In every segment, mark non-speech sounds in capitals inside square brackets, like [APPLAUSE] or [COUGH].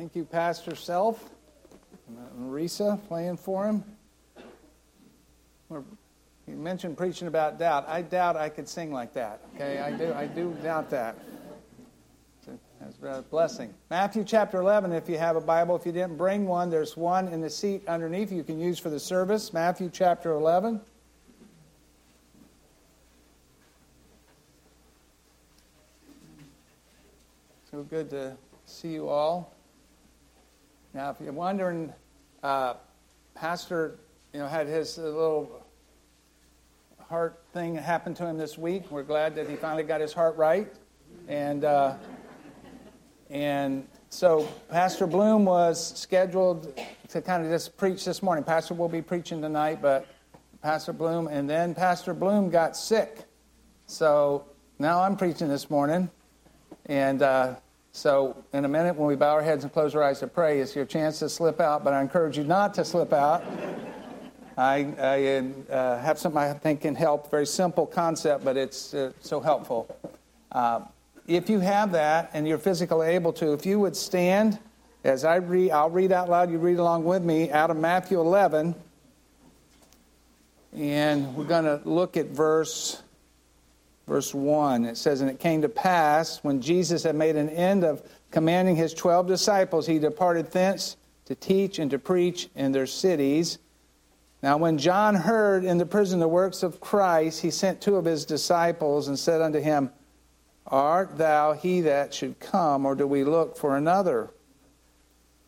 Thank you, Pastor Self. Marisa playing for him. You mentioned preaching about doubt. I doubt I could sing like that. Okay, I do. I do doubt that. That's a blessing. Matthew chapter 11, if you have a Bible. If you didn't bring one, there's one in the seat underneath you can use for the service. Matthew chapter 11. So good to see you all. Now, if you're wondering, uh, Pastor, you know, had his little heart thing happen to him this week. We're glad that he finally got his heart right, and uh, and so Pastor Bloom was scheduled to kind of just preach this morning. Pastor will be preaching tonight, but Pastor Bloom, and then Pastor Bloom got sick, so now I'm preaching this morning, and. Uh, so, in a minute, when we bow our heads and close our eyes to pray, it's your chance to slip out, but I encourage you not to slip out. I, I uh, have something I think can help. Very simple concept, but it's uh, so helpful. Uh, if you have that and you're physically able to, if you would stand as I read, I'll read out loud, you read along with me out of Matthew 11. And we're going to look at verse verse 1. It says, And it came to pass, when Jesus had made an end of commanding his twelve disciples, he departed thence to teach and to preach in their cities. Now, when John heard in the prison the works of Christ, he sent two of his disciples and said unto him, Art thou he that should come, or do we look for another?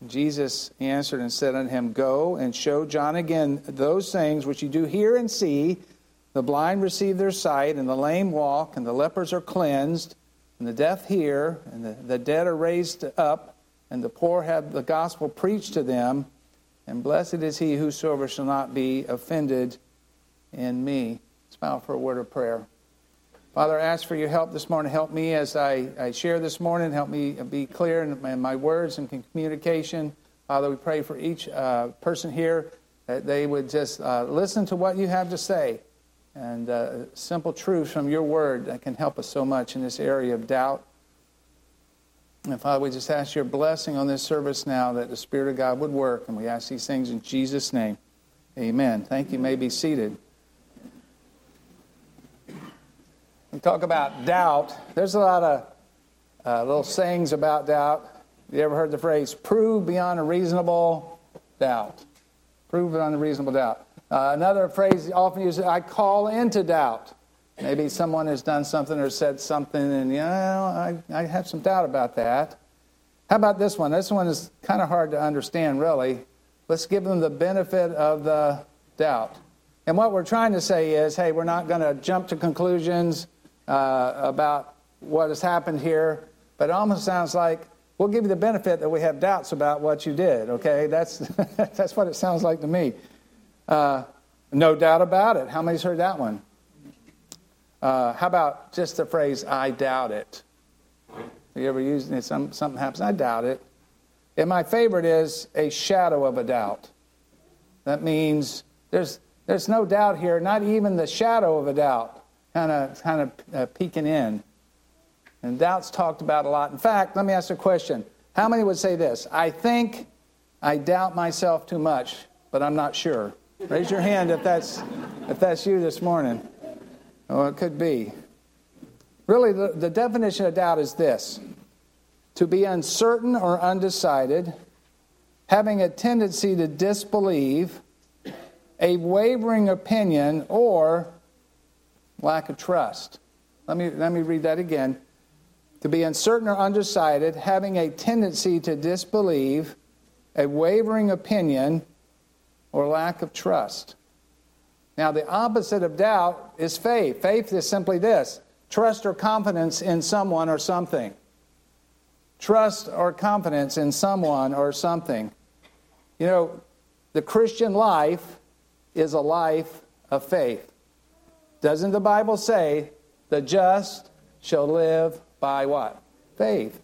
Jesus answered and said unto him, Go and show John again those things which you do hear and see the blind receive their sight, and the lame walk, and the lepers are cleansed, and the deaf hear, and the, the dead are raised up, and the poor have the gospel preached to them. And blessed is he whosoever shall not be offended in me. Smile for a word of prayer. Father, I ask for your help this morning. Help me as I, I share this morning. Help me be clear in, in my words and communication. Father, we pray for each uh, person here that they would just uh, listen to what you have to say and uh, simple truths from your word that can help us so much in this area of doubt. And Father, we just ask your blessing on this service now that the Spirit of God would work, and we ask these things in Jesus' name. Amen. Thank you. you may be seated. We talk about doubt. There's a lot of uh, little sayings about doubt. You ever heard the phrase, prove beyond a reasonable doubt? Prove beyond a reasonable doubt. Uh, another phrase often used, I call into doubt. Maybe someone has done something or said something, and you know, I, I have some doubt about that. How about this one? This one is kind of hard to understand, really. Let's give them the benefit of the doubt. And what we're trying to say is hey, we're not going to jump to conclusions uh, about what has happened here, but it almost sounds like we'll give you the benefit that we have doubts about what you did, okay? That's, [LAUGHS] that's what it sounds like to me. Uh, no doubt about it. How many's heard that one? Uh, how about just the phrase, I doubt it? You ever used it? Some, something happens, I doubt it. And my favorite is a shadow of a doubt. That means there's, there's no doubt here, not even the shadow of a doubt, kind of kind of uh, peeking in. And doubt's talked about a lot. In fact, let me ask a question. How many would say this? I think I doubt myself too much, but I'm not sure. Raise your hand if that's, if that's you this morning. Oh, it could be. Really, the, the definition of doubt is this to be uncertain or undecided, having a tendency to disbelieve, a wavering opinion, or lack of trust. Let me, let me read that again. To be uncertain or undecided, having a tendency to disbelieve, a wavering opinion, or lack of trust. Now, the opposite of doubt is faith. Faith is simply this trust or confidence in someone or something. Trust or confidence in someone or something. You know, the Christian life is a life of faith. Doesn't the Bible say the just shall live by what? Faith.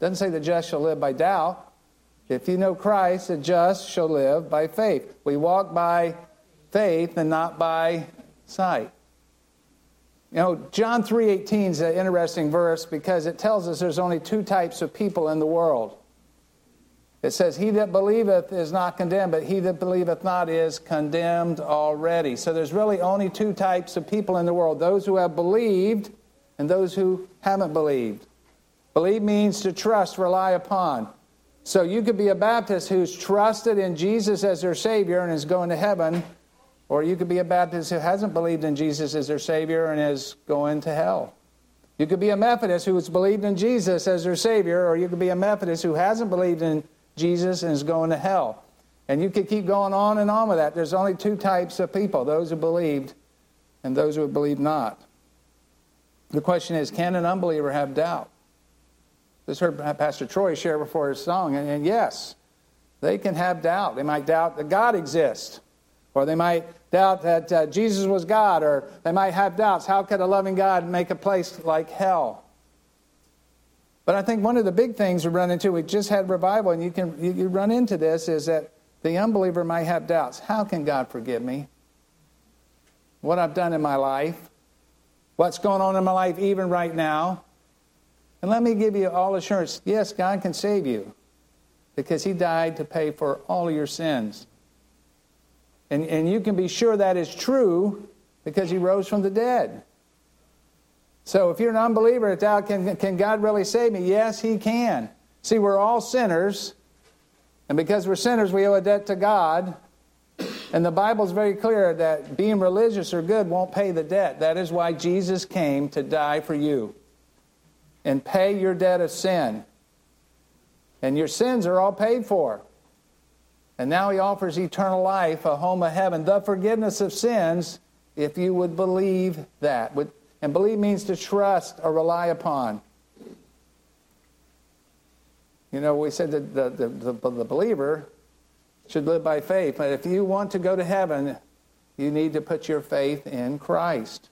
Doesn't say the just shall live by doubt. If you know Christ, the just shall live by faith. We walk by faith and not by sight. You know, John 3:18 is an interesting verse because it tells us there's only two types of people in the world. It says, He that believeth is not condemned, but he that believeth not is condemned already. So there's really only two types of people in the world those who have believed and those who haven't believed. Believe means to trust, rely upon. So you could be a Baptist who's trusted in Jesus as their Savior and is going to heaven, or you could be a Baptist who hasn't believed in Jesus as their Savior and is going to hell. You could be a Methodist who has believed in Jesus as their Savior, or you could be a Methodist who hasn't believed in Jesus and is going to hell. And you could keep going on and on with that. There's only two types of people those who believed and those who believe not. The question is can an unbeliever have doubt? Just heard Pastor Troy share before his song, and, and yes, they can have doubt. They might doubt that God exists, or they might doubt that uh, Jesus was God, or they might have doubts how could a loving God make a place like hell? But I think one of the big things we run into, we just had revival, and you can you, you run into this, is that the unbeliever might have doubts. How can God forgive me? What I've done in my life, what's going on in my life even right now. And let me give you all assurance yes, God can save you because He died to pay for all your sins. And, and you can be sure that is true because He rose from the dead. So if you're an unbeliever, doubt, can, can God really save me? Yes, He can. See, we're all sinners. And because we're sinners, we owe a debt to God. And the Bible is very clear that being religious or good won't pay the debt. That is why Jesus came to die for you and pay your debt of sin. And your sins are all paid for. And now he offers eternal life, a home of heaven, the forgiveness of sins, if you would believe that. And believe means to trust or rely upon. You know, we said that the, the, the, the believer should live by faith. But if you want to go to heaven, you need to put your faith in Christ.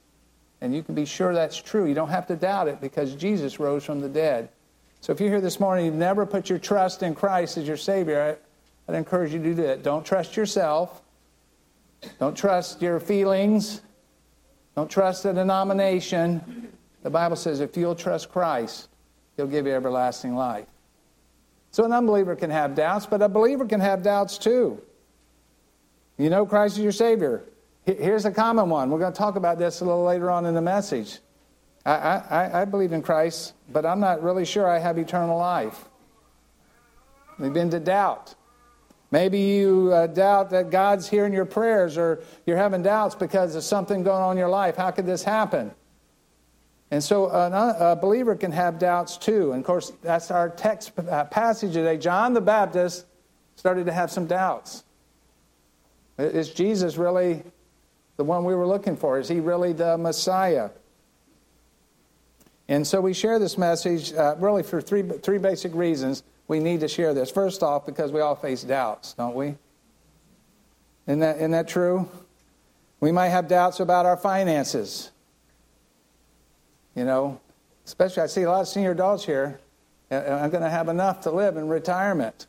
And you can be sure that's true. You don't have to doubt it because Jesus rose from the dead. So if you're here this morning, you've never put your trust in Christ as your Savior, I, I'd encourage you to do that. Don't trust yourself. Don't trust your feelings. Don't trust a denomination. The Bible says if you'll trust Christ, He'll give you everlasting life. So an unbeliever can have doubts, but a believer can have doubts too. You know Christ is your Savior. Here's a common one. We're going to talk about this a little later on in the message. I, I, I believe in Christ, but I'm not really sure I have eternal life. We've been to doubt. Maybe you uh, doubt that God's hearing your prayers, or you're having doubts because of something going on in your life. How could this happen? And so a, a believer can have doubts too. And of course, that's our text uh, passage today. John the Baptist started to have some doubts. Is Jesus really the one we were looking for? Is he really the Messiah? And so we share this message uh, really for three, three basic reasons we need to share this. First off, because we all face doubts, don't we? Isn't that, isn't that true? We might have doubts about our finances. You know, especially I see a lot of senior adults here. I'm going to have enough to live in retirement.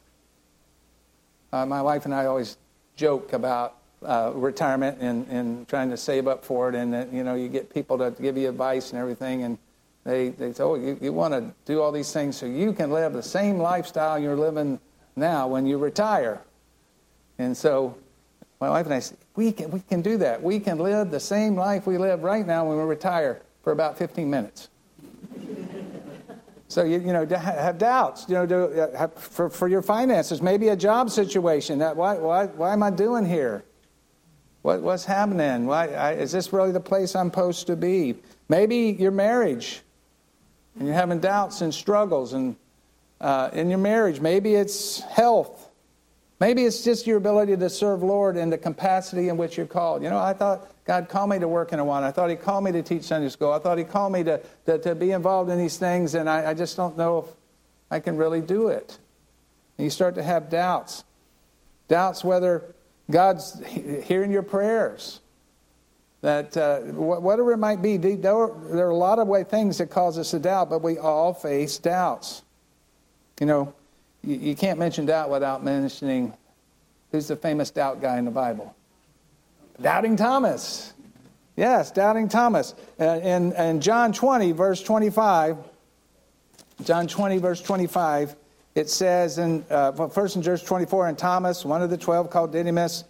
Uh, my wife and I always joke about uh, retirement and, and trying to save up for it. And, that, you know, you get people to give you advice and everything. And they, they say, oh, you, you want to do all these things so you can live the same lifestyle you're living now when you retire. And so my wife and I said, we can, we can do that. We can live the same life we live right now when we retire for about 15 minutes. So you, you know have doubts you know do, uh, have, for, for your finances maybe a job situation that why, why, why am I doing here what, what's happening? Why, I, is this really the place I'm supposed to be? Maybe your marriage, and you're having doubts and struggles and, uh, in your marriage. Maybe it's health. Maybe it's just your ability to serve Lord in the capacity in which you're called. You know, I thought God called me to work in Awana. I thought He called me to teach Sunday school. I thought He called me to, to, to be involved in these things, and I, I just don't know if I can really do it. And you start to have doubts. Doubts whether God's hearing your prayers. That uh, whatever it might be, there are a lot of way things that cause us to doubt, but we all face doubts. You know, you, can't mention doubt without mentioning who's the famous doubt guy in the Bible. Doubting Thomas. Yes, doubting Thomas. In, in John 20, verse 25, John 20, verse 25, it says in uh, first in verse 24, and Thomas, one of the twelve called Didymus.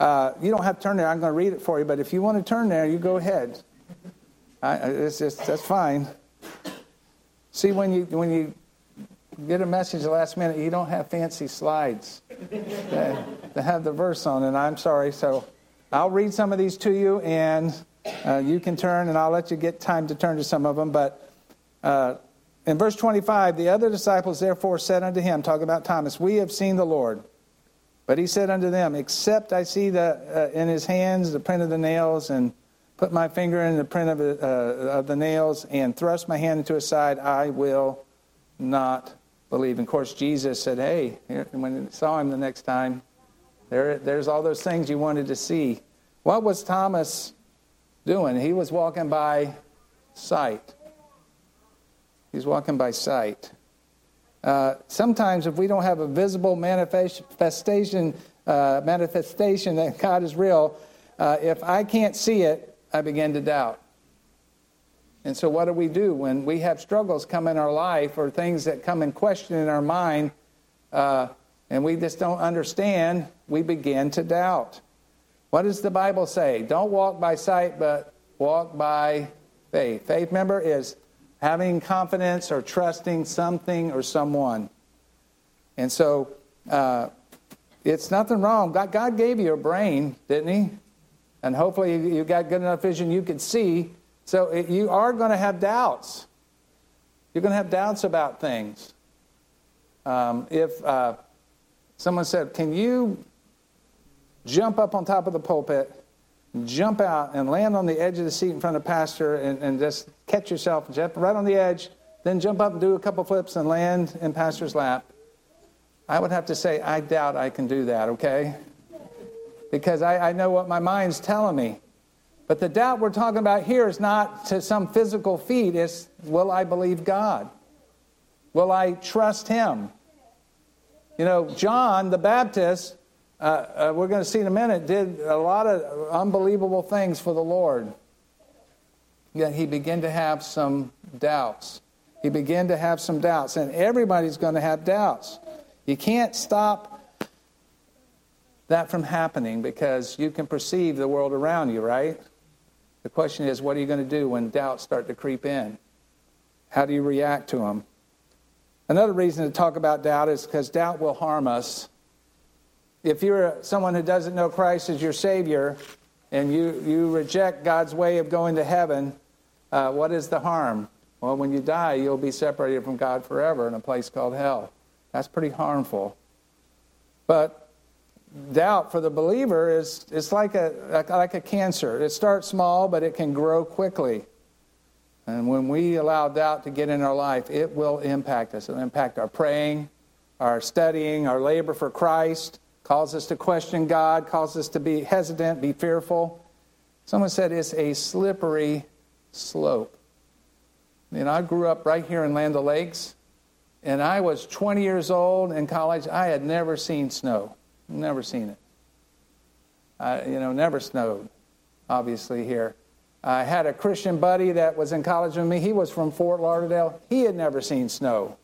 Uh, you don't have to turn there. I'm going to read it for you, but if you want to turn there, you go ahead. I, it's that's fine. See, when you when you get a message the last minute, you don't have fancy slides that, have the verse on it. I'm sorry. So I'll read some of these to you, and uh, you can turn, and I'll let you get time to turn to some of them. But uh, in verse 25, the other disciples therefore said unto him, talking about Thomas, We have seen the Lord. But he said unto them, Except I see the, uh, in his hands the print of the nails, and put my finger in the print of, uh, of the nails, and thrust my hand into his side, I will not believe. And of course, Jesus said, Hey, when he saw him the next time, there, there's all those things you wanted to see. What was Thomas doing? He was walking by sight. He's walking by sight. Uh, sometimes, if we don't have a visible manifestation, uh, manifestation that God is real, uh, if I can't see it, I begin to doubt. And so, what do we do when we have struggles come in our life or things that come in question in our mind, uh, and we just don't understand? We begin to doubt. What does the Bible say? Don't walk by sight, but walk by faith. Faith, remember, is having confidence or trusting something or someone. And so uh, it's nothing wrong. God, God gave you a brain, didn't He? And hopefully you got good enough vision you could see. So it, you are going to have doubts. You're going to have doubts about things. Um, if uh, someone said, Can you jump up on top of the pulpit jump out and land on the edge of the seat in front of pastor and, and just catch yourself jump right on the edge, then jump up and do a couple flips and land in pastor's lap. I would have to say, I doubt I can do that, okay? Because I, I know what my mind's telling me. But the doubt we're talking about here is not to some physical feat, it's will I believe God? Will I trust Him? You know, John the Baptist uh, uh, we're going to see in a minute, did a lot of unbelievable things for the Lord. Yet he began to have some doubts. He began to have some doubts, and everybody's going to have doubts. You can't stop that from happening because you can perceive the world around you, right? The question is, what are you going to do when doubts start to creep in? How do you react to them? Another reason to talk about doubt is because doubt will harm us if you're someone who doesn't know Christ as your Savior and you, you reject God's way of going to heaven, uh, what is the harm? Well, when you die, you'll be separated from God forever in a place called hell. That's pretty harmful. But doubt for the believer is it's like a like a cancer. It starts small, but it can grow quickly. And when we allow doubt to get in our life, it will impact us. It'll impact our praying, our studying, our labor for Christ, cause us to question God, cause us to be hesitant, be fearful. Someone said it's a slippery slope. You know, I grew up right here in Land Lakes, and I was 20 years old in college. I had never seen snow, never seen it. I, you know, never snowed, obviously, here. I had a Christian buddy that was in college with me. He was from Fort Lauderdale. He had never seen snow,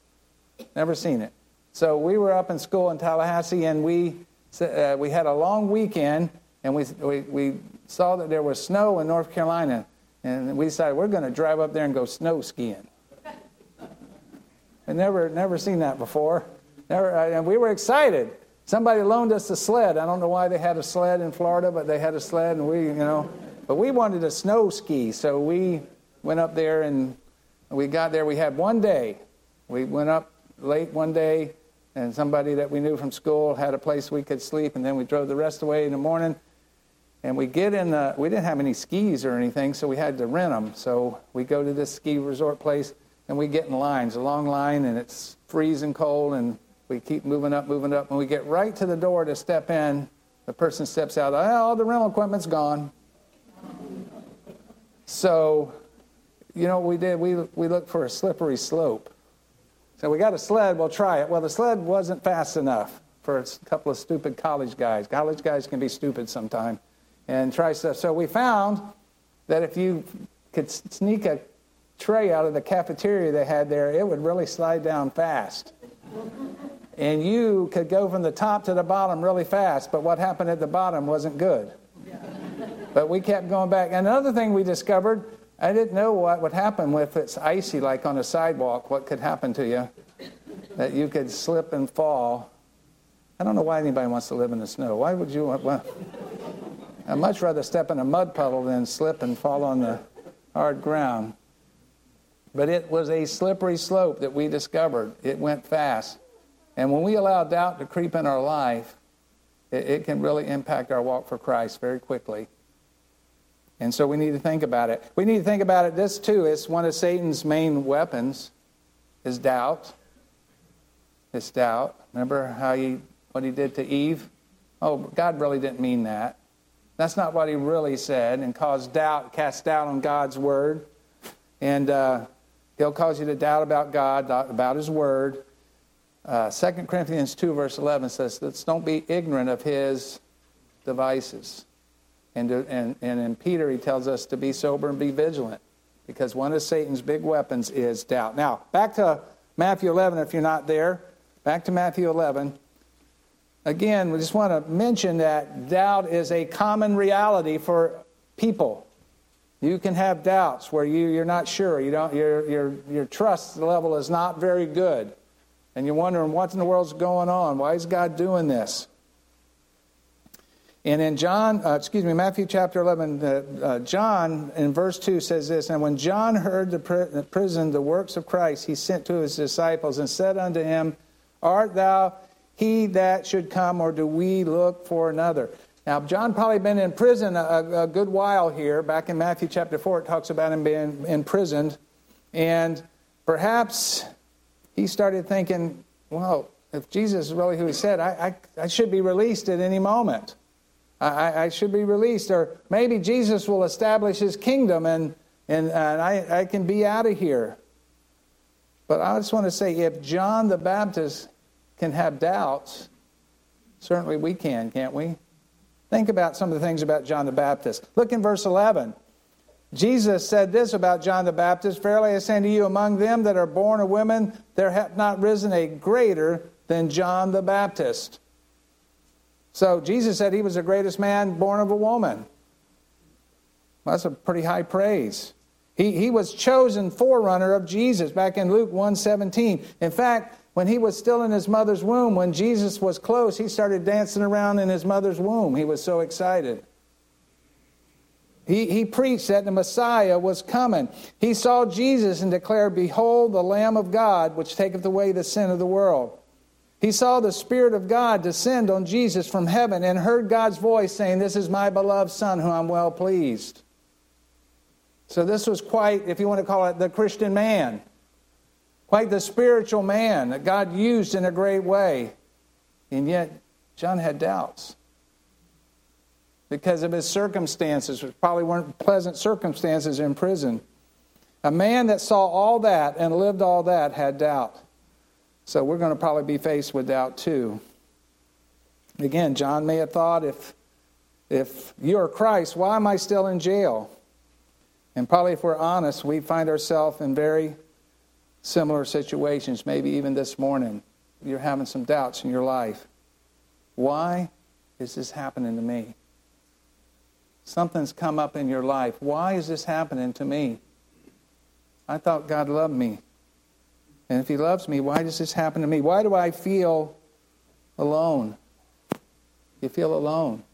never seen it. So we were up in school in Tallahassee, and we uh, we had a long weekend, and we, we, we saw that there was snow in North Carolina, and we decided we're going to drive up there and go snow skiing. I never never seen that before. Never, uh, and we were excited. Somebody loaned us a sled. I don't know why they had a sled in Florida, but they had a sled, and we, you know, but we wanted a snow ski, so we went up there and we got there. We had one day. We went up late one day, and somebody that we knew from school had a place we could sleep, and then we drove the rest of the way in the morning. And we get in the, we didn't have any skis or anything, so we had to rent them. So we go to this ski resort place, and we get in lines, a long line, and it's freezing cold, and we keep moving up, moving up. and we get right to the door to step in, the person steps out, oh, all the rental equipment's gone. So, you know what we did? We, we looked for a slippery slope. So we got a sled, we'll try it. Well, the sled wasn't fast enough for a couple of stupid college guys. College guys can be stupid sometimes and try stuff. So we found that if you could sneak a tray out of the cafeteria they had there, it would really slide down fast. And you could go from the top to the bottom really fast, but what happened at the bottom wasn't good. But we kept going back. And another thing we discovered, I didn't know what would happen if it's icy, like on a sidewalk, what could happen to you. That you could slip and fall. I don't know why anybody wants to live in the snow. Why would you want, well, I'd much rather step in a mud puddle than slip and fall on the hard ground. But it was a slippery slope that we discovered. It went fast. And when we allow doubt to creep in our life, it, it can really impact our walk for Christ very quickly. And so we need to think about it. We need to think about it. This too is one of Satan's main weapons is doubt. It's doubt. Remember how he what he did to Eve? Oh, God really didn't mean that. That's not what he really said, and cause doubt, cast doubt on God's word. And uh, he'll cause you to doubt about God, about his word. Uh, 2 Corinthians 2, verse 11 says, Let's don't be ignorant of his devices. And, to, and, and in Peter, he tells us to be sober and be vigilant because one of Satan's big weapons is doubt. Now, back to Matthew 11, if you're not there. Back to Matthew 11. Again, we just want to mention that doubt is a common reality for people. You can have doubts where you, you're not sure. You don't, your, your, your trust level is not very good. And you're wondering what in the world's going on? Why is God doing this? And in John, uh, excuse me, Matthew chapter 11, uh, uh, John in verse 2 says this And when John heard the, pr- the prison the works of Christ, he sent to his disciples and said unto him, Art thou he that should come, or do we look for another? Now, John probably been in prison a, a, good while here. Back in Matthew chapter 4, it talks about him being imprisoned. And perhaps he started thinking, well, if Jesus is really who he said, I, I, I should be released at any moment. I, I, should be released. Or maybe Jesus will establish his kingdom and, and, and I, I can be out of here. But I just want to say if John the Baptist can have doubts, certainly we can, can't we? Think about some of the things about John the Baptist. Look in verse 11. Jesus said this about John the Baptist Verily I say unto you, among them that are born of women, there hath not risen a greater than John the Baptist. So Jesus said he was the greatest man born of a woman. Well, that's a pretty high praise. He, he was chosen forerunner of Jesus back in Luke 117. In fact, when he was still in his mother's womb, when Jesus was close, he started dancing around in his mother's womb. He was so excited. He, he preached that the Messiah was coming. He saw Jesus and declared, Behold, the Lamb of God, which taketh away the sin of the world. He saw the Spirit of God descend on Jesus from heaven and heard God's voice saying, This is my beloved Son, whom I'm well pleased. So, this was quite, if you want to call it, the Christian man quite the spiritual man that God used in a great way. And yet, John had doubts because of his circumstances, which probably weren't pleasant circumstances in prison. A man that saw all that and lived all that had doubt. So we're going to probably be faced with doubt too. Again, John may have thought if if you're Christ, why am I still in jail? And probably if we're honest, we find ourselves in very similar situations, maybe even this morning, you're having some doubts in your life. Why is this happening to me? Something's come up in your life. Why is this happening to me? I thought God loved me. And if He loves me, why does this happen to me? Why do I feel alone? You feel alone.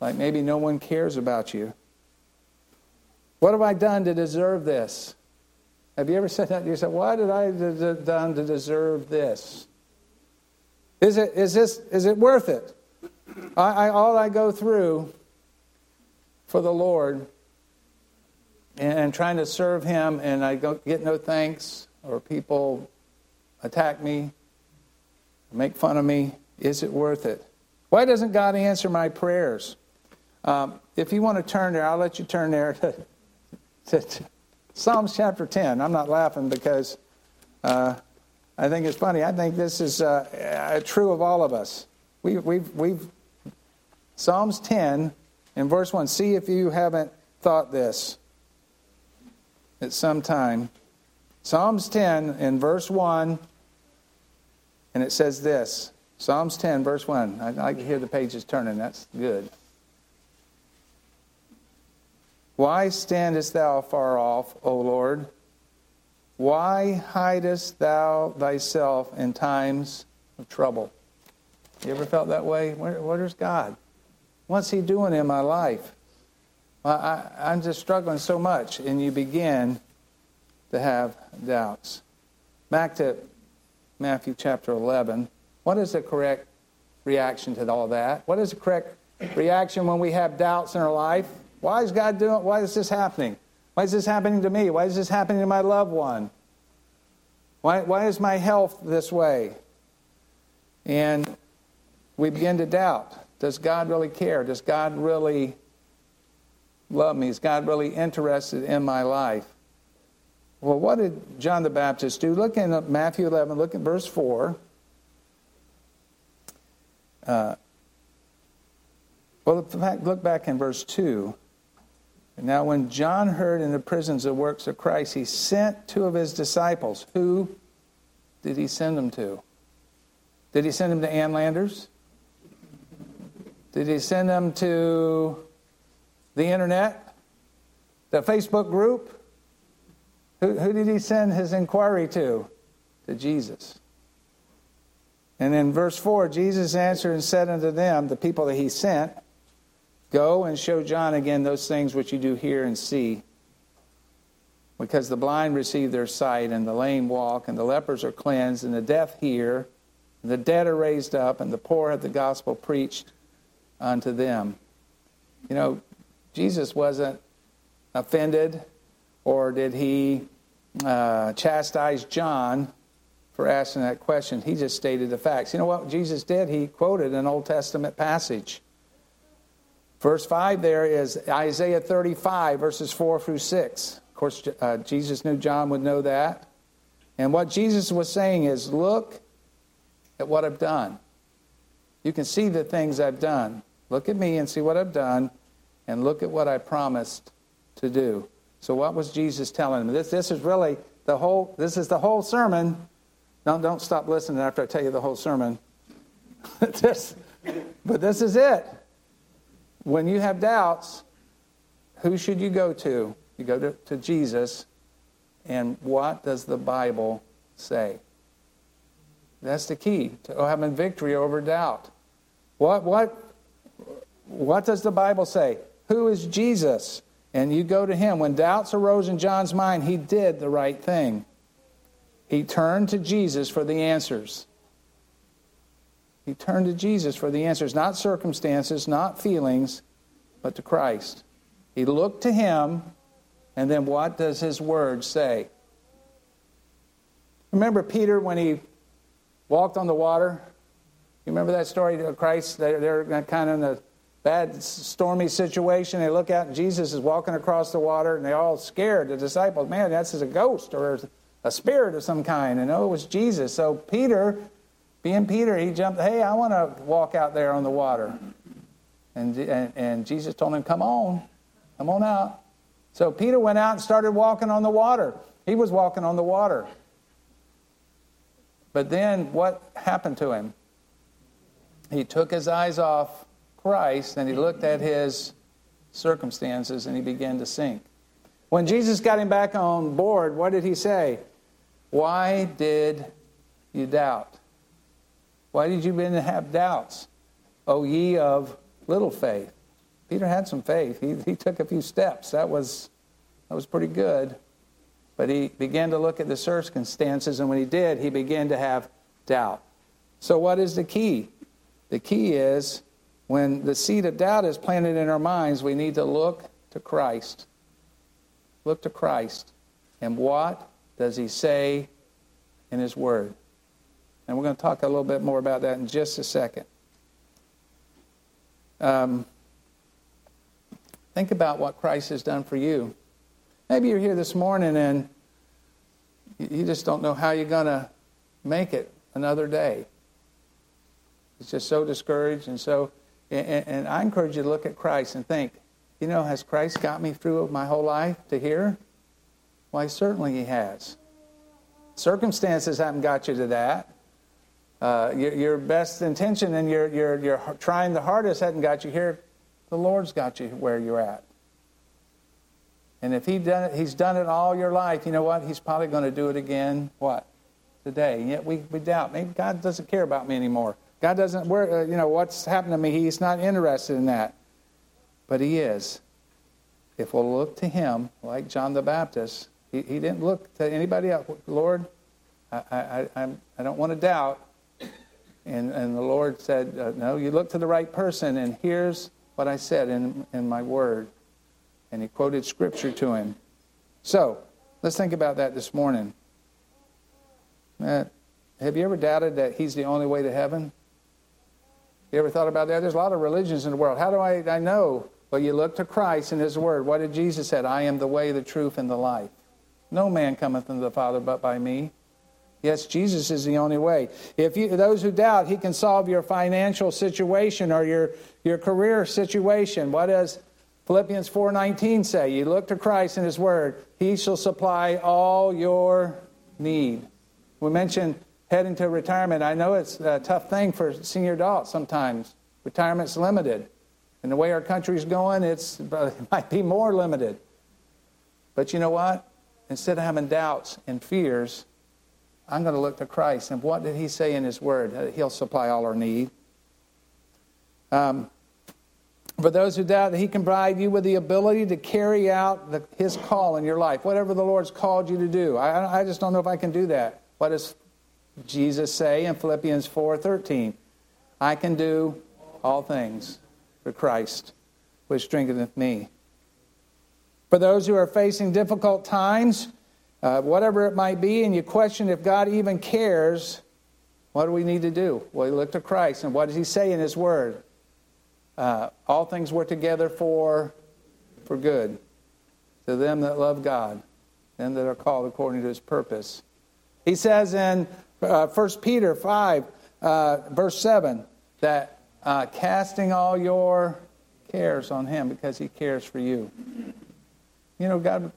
Like maybe no one cares about you. What have I done to deserve this? Have you ever said that to yourself? Why did I do done to deserve this? Is it, is this, is it worth it? I, I, all I go through for the Lord and, and trying to serve Him, and I don't get no thanks, or people attack me, make fun of me. Is it worth it? Why doesn't God answer my prayers? Um, if you want to turn there, I'll let you turn there to, to, Psalms chapter 10. I'm not laughing because uh, I think it's funny. I think this is uh, true of all of us. We, we've, we've, Psalms 10 in verse 1. See if you haven't thought this at some time. Psalms 10 in verse 1 And it says this Psalms 10, verse 1. I, can hear the pages turning. That's good. Why standest thou far off, O Lord? Why hidest thou thyself in times of trouble? You ever felt that way? Where, where's God? What's He doing in my life? I, I'm just struggling so much. And you begin to have doubts. Back to Matthew chapter 11. What is the correct reaction to all that? What is the correct reaction when we have doubts in our life? Why is God doing why is this happening? Why is this happening to me? Why is this happening to my loved one? Why, why is my health this way? And we begin to doubt. Does God really care? Does God really love me? Is God really interested in my life? Well, what did John the Baptist do? Look in Matthew 11, look at verse 4. Uh, well, look back in verse 2. Now, when John heard in the prisons the works of Christ, he sent two of his disciples. Who did he send them to? Did he send them to Ann Landers? Did he send them to the internet? The Facebook group? Who, who did he send his inquiry to? To Jesus. And in verse 4, Jesus answered and said unto them, the people that he sent, Go and show John again those things which you do hear and see. Because the blind receive their sight, and the lame walk, and the lepers are cleansed, and the deaf hear, and the dead are raised up, and the poor have the gospel preached unto them. You know, Jesus wasn't offended, or did he uh, chastise John for asking that question? He just stated the facts. You know what Jesus did? He quoted an Old Testament passage. Verse 5 there is Isaiah 35, verses 4 through 6. Of course, uh, Jesus knew John would know that. And what Jesus was saying is, look at what I've done. You can see the things I've done. Look at me and see what I've done, and look at what I promised to do. So, what was Jesus telling them? This, this is really the whole. This is the whole sermon. Don't don't stop listening after I tell you the whole sermon. [LAUGHS] this, but this is it when you have doubts, who should you go to? You go to, to Jesus, and what does the Bible say? That's the key to having victory over doubt. What, what, what does the Bible say? Who is Jesus? And you go to him. When doubts arose in John's mind, he did the right thing. He turned to Jesus for the answers. He turned to Jesus for the answers, not circumstances, not feelings, but to Christ. He looked to him, and then what does his word say? Remember Peter when he walked on the water? You remember that story of Christ? They're, they're kind of in a bad, stormy situation. They look out, and Jesus is walking across the water, and they're all scared. The disciples, man, that's is a ghost or a spirit of some kind. And oh, it was Jesus. So Peter being Peter, he jumped, hey, I want to walk out there on the water. And, and, and Jesus told him, come on, come on out. So Peter went out and started walking on the water. He was walking on the water. But then what happened to him? He took his eyes off Christ and he looked at his circumstances and he began to sink. When Jesus got him back on board, what did he say? Why did you doubt? Why did you begin to have doubts, O ye of little faith? Peter had some faith. He, he took a few steps. That was, that was pretty good. But he began to look at the circumstances, and when he did, he began to have doubt. So, what is the key? The key is when the seed of doubt is planted in our minds, we need to look to Christ. Look to Christ. And what does he say in his word? And we're going to talk a little bit more about that in just a second. Um, think about what Christ has done for you. Maybe you're here this morning and you just don't know how you're going to make it another day. It's just so discouraged and so. And, and I encourage you to look at Christ and think, you know, has Christ got me through my whole life to here? Why, certainly He has. Circumstances haven't got you to that. uh, your, your, best intention and your, your, your trying the hardest hadn't got you here. The Lord's got you where you're at. And if he done it, he's done it all your life, you know what? He's probably going to do it again, what? Today. And yet we, we doubt. Maybe God doesn't care about me anymore. God doesn't, where, uh, you know, what's happened to me, he's not interested in that. But he is. If we'll look to him, like John the Baptist, he, he didn't look to anybody else. Lord, I, I, I, I don't want to doubt. And, and the Lord said, uh, No, you look to the right person, and here's what I said in, in my word and he quoted scripture to him. So, let's think about that this morning. Uh, have you ever doubted that he's the only way to heaven? You ever thought about that? There's a lot of religions in the world. How do I, I know? Well, you look to Christ and his word. What did Jesus say? I am the way, the truth, and the life. No man cometh unto the Father but by me. Yes, Jesus is the only way. If you, those who doubt, he can solve your financial situation or your, your career situation. What does Philippians 4:19 say, "You look to Christ and his word, he shall supply all your need." We mentioned heading to retirement. I know it's a tough thing for senior adults sometimes. Retirement's limited. And the way our country's going, it's, [LAUGHS] it might be more limited. But you know what? Instead of having doubts and fears, I'm going to look to Christ. And what did he say in his word? He'll supply all our need. Um, for those who doubt He can provide you with the ability to carry out the, His call in your life, whatever the Lord's called you to do. I, I just don't know if I can do that. What does Jesus say in Philippians 4:13? I can do all things for Christ, which strengtheneth me. For those who are facing difficult times, uh, whatever it might be, and you question if God even cares, what do we need to do? Well, we look to Christ, and what does He say in His Word? uh, all things work together for, for good to them that love God, them that are called according to his purpose. He says in uh, 1 Peter 5, uh, verse 7, that uh, casting all your cares on him because he cares for you. You know, God,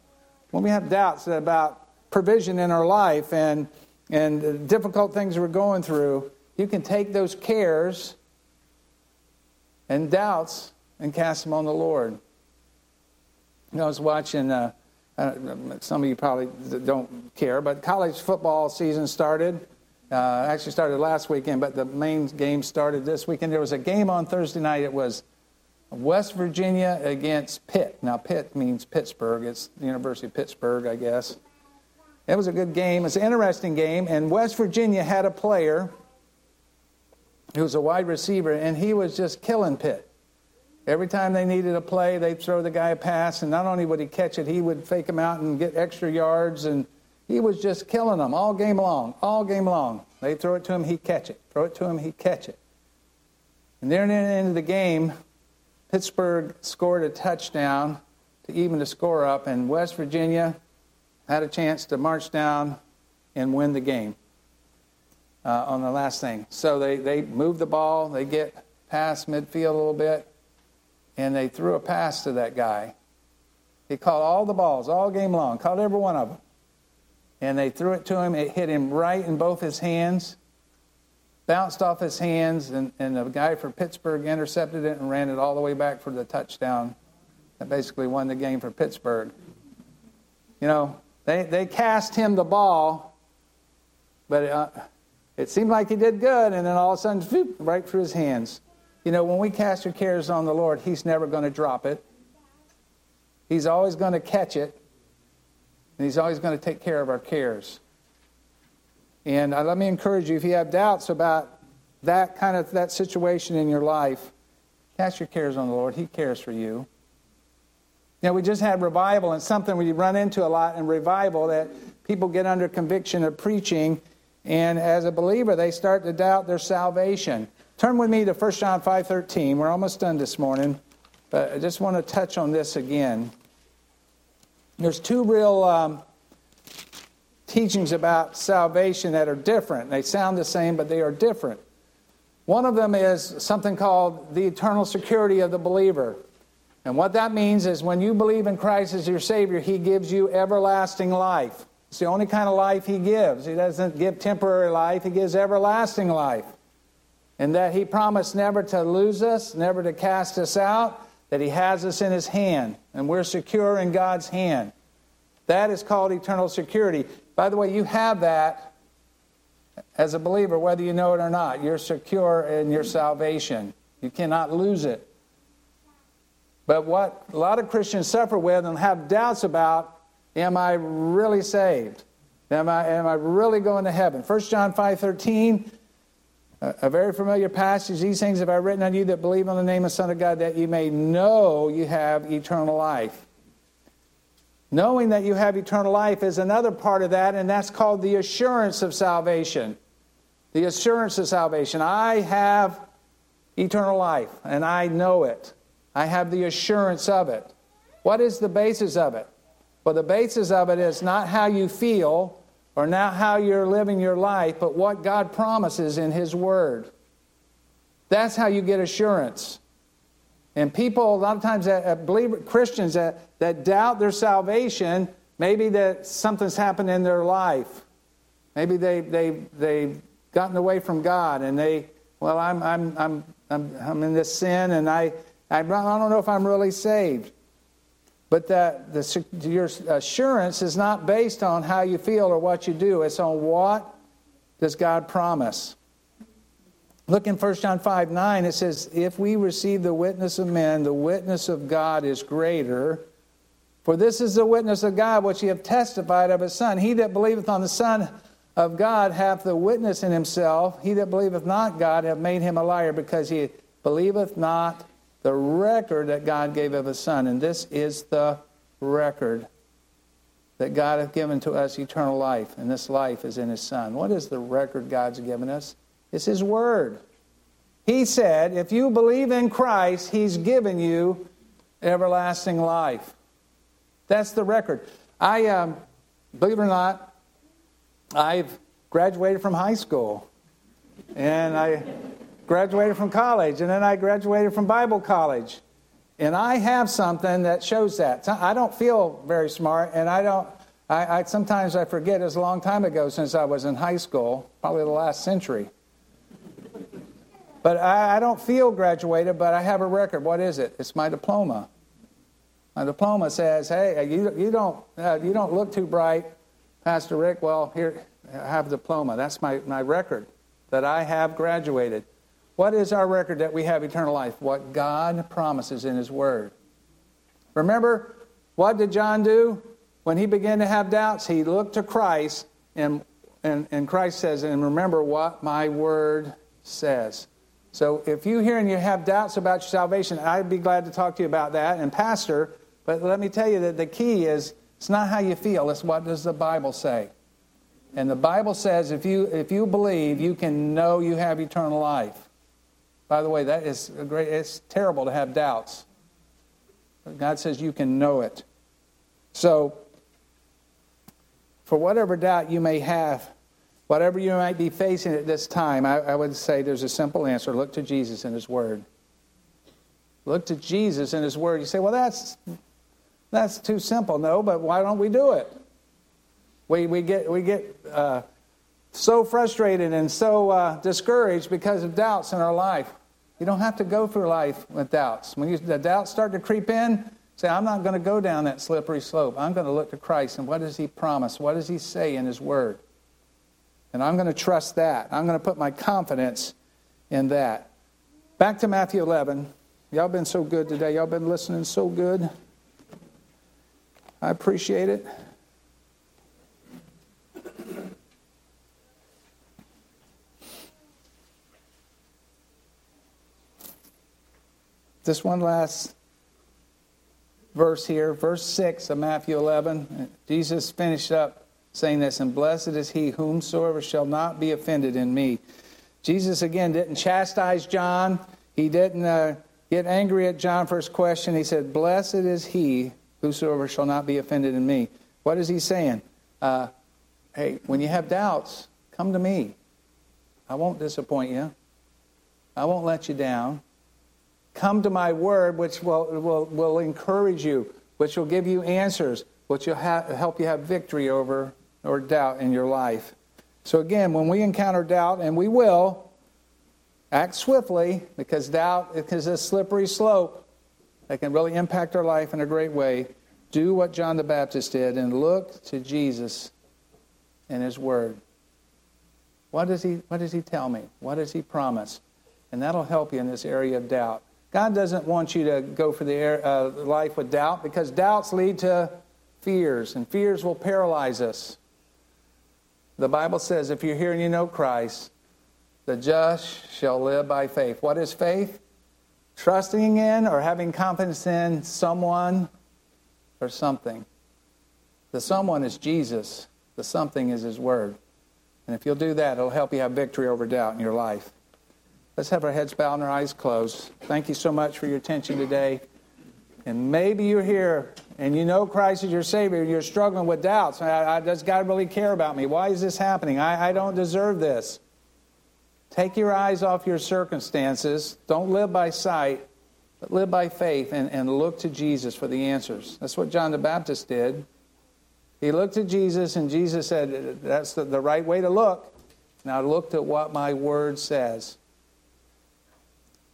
when we have doubts about provision in our life and, and difficult things we're going through, you can take those cares and doubts and cast them on the Lord. You know, I was watching, uh, uh, some of you probably don't care, but college football season started. Uh, actually started last weekend, but the main game started this weekend. There was a game on Thursday night. It was West Virginia against Pitt. Now, Pitt means Pittsburgh. It's the University of Pittsburgh, I guess. It was a good game. It's an interesting game. And West Virginia had a player who was a wide receiver, and he was just killing Pitt. Every time they needed a play, they'd throw the guy a pass, and not only would he catch it, he would fake him out and get extra yards, and he was just killing them all game long, all game long. They'd throw it to him, he'd catch it. Throw it to him, he'd catch it. And near the end of the game, Pittsburgh scored a touchdown to even the score up, and West Virginia had a chance to march down and win the game uh, on the last thing. So they, they move the ball, they get past midfield a little bit, and they threw a pass to that guy. He caught all the balls all game long, caught every one of them. And they threw it to him. It hit him right in both his hands, bounced off his hands, and, and the guy for Pittsburgh intercepted it and ran it all the way back for the touchdown that basically won the game for Pittsburgh. You know, they, they cast him the ball, but uh, it seemed like he did good, and then all of a sudden, whoop, right through his hands. You know, when we cast our cares on the Lord, He's never going to drop it. He's always going to catch it, and He's always going to take care of our cares. And uh, let me encourage you if you have doubts about that kind of that situation in your life, cast your cares on the Lord. He cares for you. You know, we just had revival, and something we run into a lot in revival that people get under conviction of preaching and as a believer, they start to doubt their salvation. Turn with me to 1 John 5.13. We're almost done this morning, but I just want to touch on this again. There's two real um, teachings about salvation that are different. They sound the same, but they are different. One of them is something called the eternal security of the believer. And what that means is when you believe in Christ as your Savior, He gives you everlasting life. It's the only kind of life He gives. He doesn't give temporary life, He gives everlasting life. And that He promised never to lose us, never to cast us out, that He has us in His hand, and we're secure in God's hand. That is called eternal security. By the way, you have that as a believer, whether you know it or not. You're secure in your salvation, you cannot lose it. But what a lot of Christians suffer with and have doubts about Am I really saved? Am I, am I really going to heaven? 1 John 5 13, a, very familiar passage. These things have I written on you that believe on the name of the Son of God, that you may know you have eternal life. Knowing that you have eternal life is another part of that, and that's called the assurance of salvation. The assurance of salvation. I have eternal life, and I know it. I have the assurance of it. What is the basis of it? Well, the basis of it is not how you feel or now how you're living your life, but what God promises in His Word. That's how you get assurance. And people, a lot of times, that, believe, Christians that, that doubt their salvation, maybe that something's happened in their life. Maybe they, they, they've gotten away from God and they, well, I'm, I'm, I'm, I'm, I'm in this sin and I, I, I don't know if I'm really saved. But that the, your assurance is not based on how you feel or what you do. It's on what does God promise. Look in 1 John 5 9, it says, If we receive the witness of men, the witness of God is greater. For this is the witness of God which ye have testified of his Son. He that believeth on the Son of God hath the witness in himself. He that believeth not God hath made him a liar, because he believeth not the record that God gave of his Son. And this is the record that God hath given to us eternal life, and this life is in his Son. What is the record God's given us? It's his word. He said, if you believe in Christ, he's given you everlasting life. That's the record. I, um, believe it or not, I've graduated from high school. And I graduated from college, and then I graduated from Bible college. And I have something that shows that. I don't feel very smart, and I don't. I, I sometimes I forget. It's a long time ago since I was in high school, probably the last century. But I, I don't feel graduated, but I have a record. What is it? It's my diploma. My diploma says, "Hey, you, you don't uh, you don't look too bright, Pastor Rick. Well, here I have a diploma. That's my, my record that I have graduated." What is our record that we have eternal life? What God promises in His Word. Remember, what did John do? When he began to have doubts, he looked to Christ, and, and, and Christ says, And remember what my Word says. So if you hear and you have doubts about your salvation, I'd be glad to talk to you about that. And, Pastor, but let me tell you that the key is it's not how you feel, it's what does the Bible say. And the Bible says if you, if you believe, you can know you have eternal life. By the way, that is a great, it's terrible to have doubts. God says you can know it. So, for whatever doubt you may have, whatever you might be facing at this time, I, I would say there's a simple answer look to Jesus and His Word. Look to Jesus and His Word. You say, well, that's, that's too simple. No, but why don't we do it? We, we get, we get uh, so frustrated and so uh, discouraged because of doubts in our life. You don't have to go through life with doubts. When you, the doubts start to creep in, say, I'm not going to go down that slippery slope. I'm going to look to Christ and what does He promise? What does He say in His Word? And I'm going to trust that. I'm going to put my confidence in that. Back to Matthew 11. Y'all been so good today. Y'all been listening so good. I appreciate it. Just one last verse here, verse 6 of Matthew 11. Jesus finished up saying this, and blessed is he whomsoever shall not be offended in me. Jesus, again, didn't chastise John. He didn't uh, get angry at John for his question. He said, Blessed is he whosoever shall not be offended in me. What is he saying? Uh, hey, when you have doubts, come to me. I won't disappoint you. I won't let you down. Come to my word, which will, will, will encourage you, which will give you answers, which will ha- help you have victory over or doubt in your life. So, again, when we encounter doubt, and we will, act swiftly because doubt is a slippery slope that can really impact our life in a great way. Do what John the Baptist did and look to Jesus and His Word. What does He, what does he tell me? What does He promise? And that'll help you in this area of doubt. God doesn't want you to go for the air, uh, life with doubt because doubts lead to fears, and fears will paralyze us. The Bible says, if you're here and you know Christ, the just shall live by faith. What is faith? Trusting in or having confidence in someone or something. The someone is Jesus, the something is His Word. And if you'll do that, it'll help you have victory over doubt in your life. Let's have our heads bowed and our eyes closed. Thank you so much for your attention today. And maybe you're here and you know Christ is your Savior, you're struggling with doubts. I, I, does God really care about me? Why is this happening? I, I don't deserve this. Take your eyes off your circumstances. Don't live by sight, but live by faith and, and look to Jesus for the answers. That's what John the Baptist did. He looked at Jesus, and Jesus said, That's the, the right way to look. Now look at what my word says.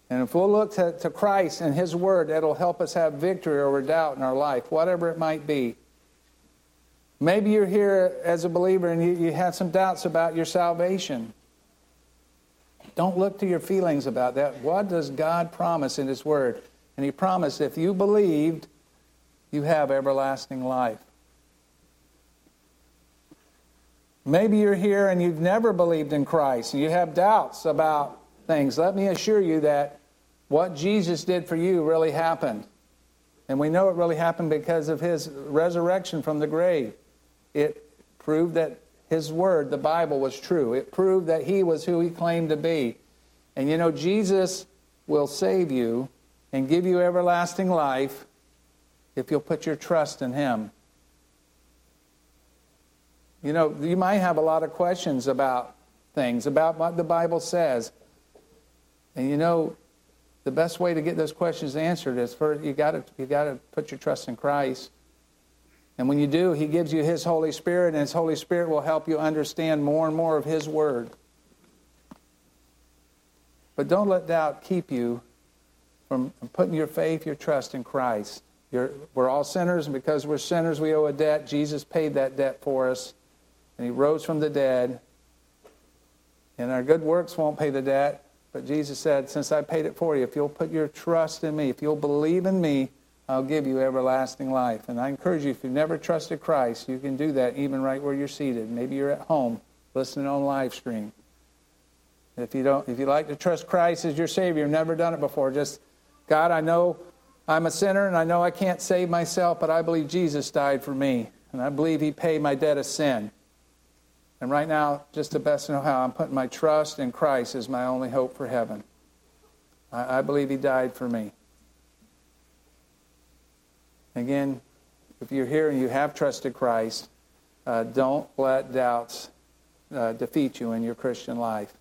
And if we'll look to, to Christ and His Word, it'll help us have victory over doubt in our life, whatever it might be. Maybe you're here as a believer and you, you have some doubts about your salvation. Don't look to your feelings about that. What does God promise in His Word? And He promised if you believed, you have everlasting life. Maybe you're here and you've never believed in Christ and you have doubts about things. Let me assure you that what Jesus did for you really happened. And we know it really happened because of his resurrection from the grave. It proved that his word, the Bible, was true. It proved that he was who he claimed to be. And you know, Jesus will save you and give you everlasting life if you'll put your trust in him. You know, you might have a lot of questions about things, about what the Bible says. And you know, the best way to get those questions answered is first you got to you got to put your trust in Christ. And when you do, He gives you His Holy Spirit, and His Holy Spirit will help you understand more and more of His Word. But don't let doubt keep you from putting your faith, your trust in Christ. You're, we're all sinners, and because we're sinners, we owe a debt. Jesus paid that debt for us, and He rose from the dead. And our good works won't pay the debt. But Jesus said, Since I paid it for you, if you'll put your trust in me, if you'll believe in me, I'll give you everlasting life. And I encourage you, if you've never trusted Christ, you can do that even right where you're seated. Maybe you're at home listening on live stream. If you don't, if you like to trust Christ as your Savior, you've never done it before, just God, I know I'm a sinner and I know I can't save myself, but I believe Jesus died for me. And I believe he paid my debt of sin. And right now, just to best know how, I'm putting my trust in Christ as my only hope for heaven. I, I believe He died for me. Again, if you're here and you have trusted Christ, uh, don't let doubts uh, defeat you in your Christian life.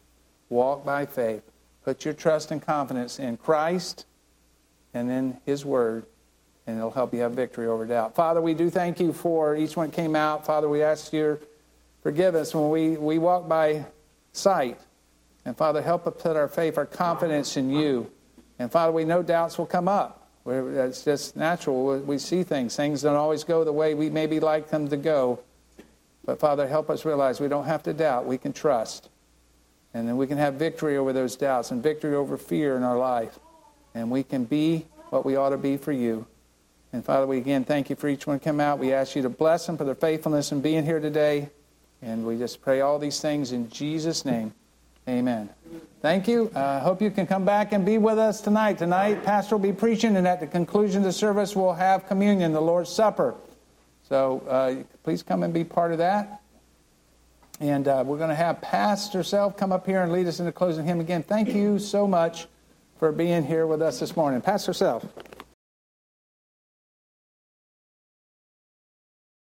Walk by faith. Put your trust and confidence in Christ and in His Word, and it'll help you have victory over doubt. Father, we do thank you for each one came out. Father, we ask your Forgive us when we, we walk by sight. And Father, help us put our faith, our confidence in you. And Father, we know doubts will come up. It's just natural. We see things. Things don't always go the way we maybe like them to go. But Father, help us realize we don't have to doubt. We can trust. And then we can have victory over those doubts and victory over fear in our life. And we can be what we ought to be for you. And Father, we again thank you for each one to come out. We ask you to bless them for their faithfulness in being here today. And we just pray all these things in Jesus' name. Amen. Thank you. I uh, hope you can come back and be with us tonight. Tonight, Pastor will be preaching, and at the conclusion of the service, we'll have communion, the Lord's Supper. So uh, please come and be part of that. And uh, we're going to have Pastor Self come up here and lead us into closing hymn again. Thank you so much for being here with us this morning. Pastor Self.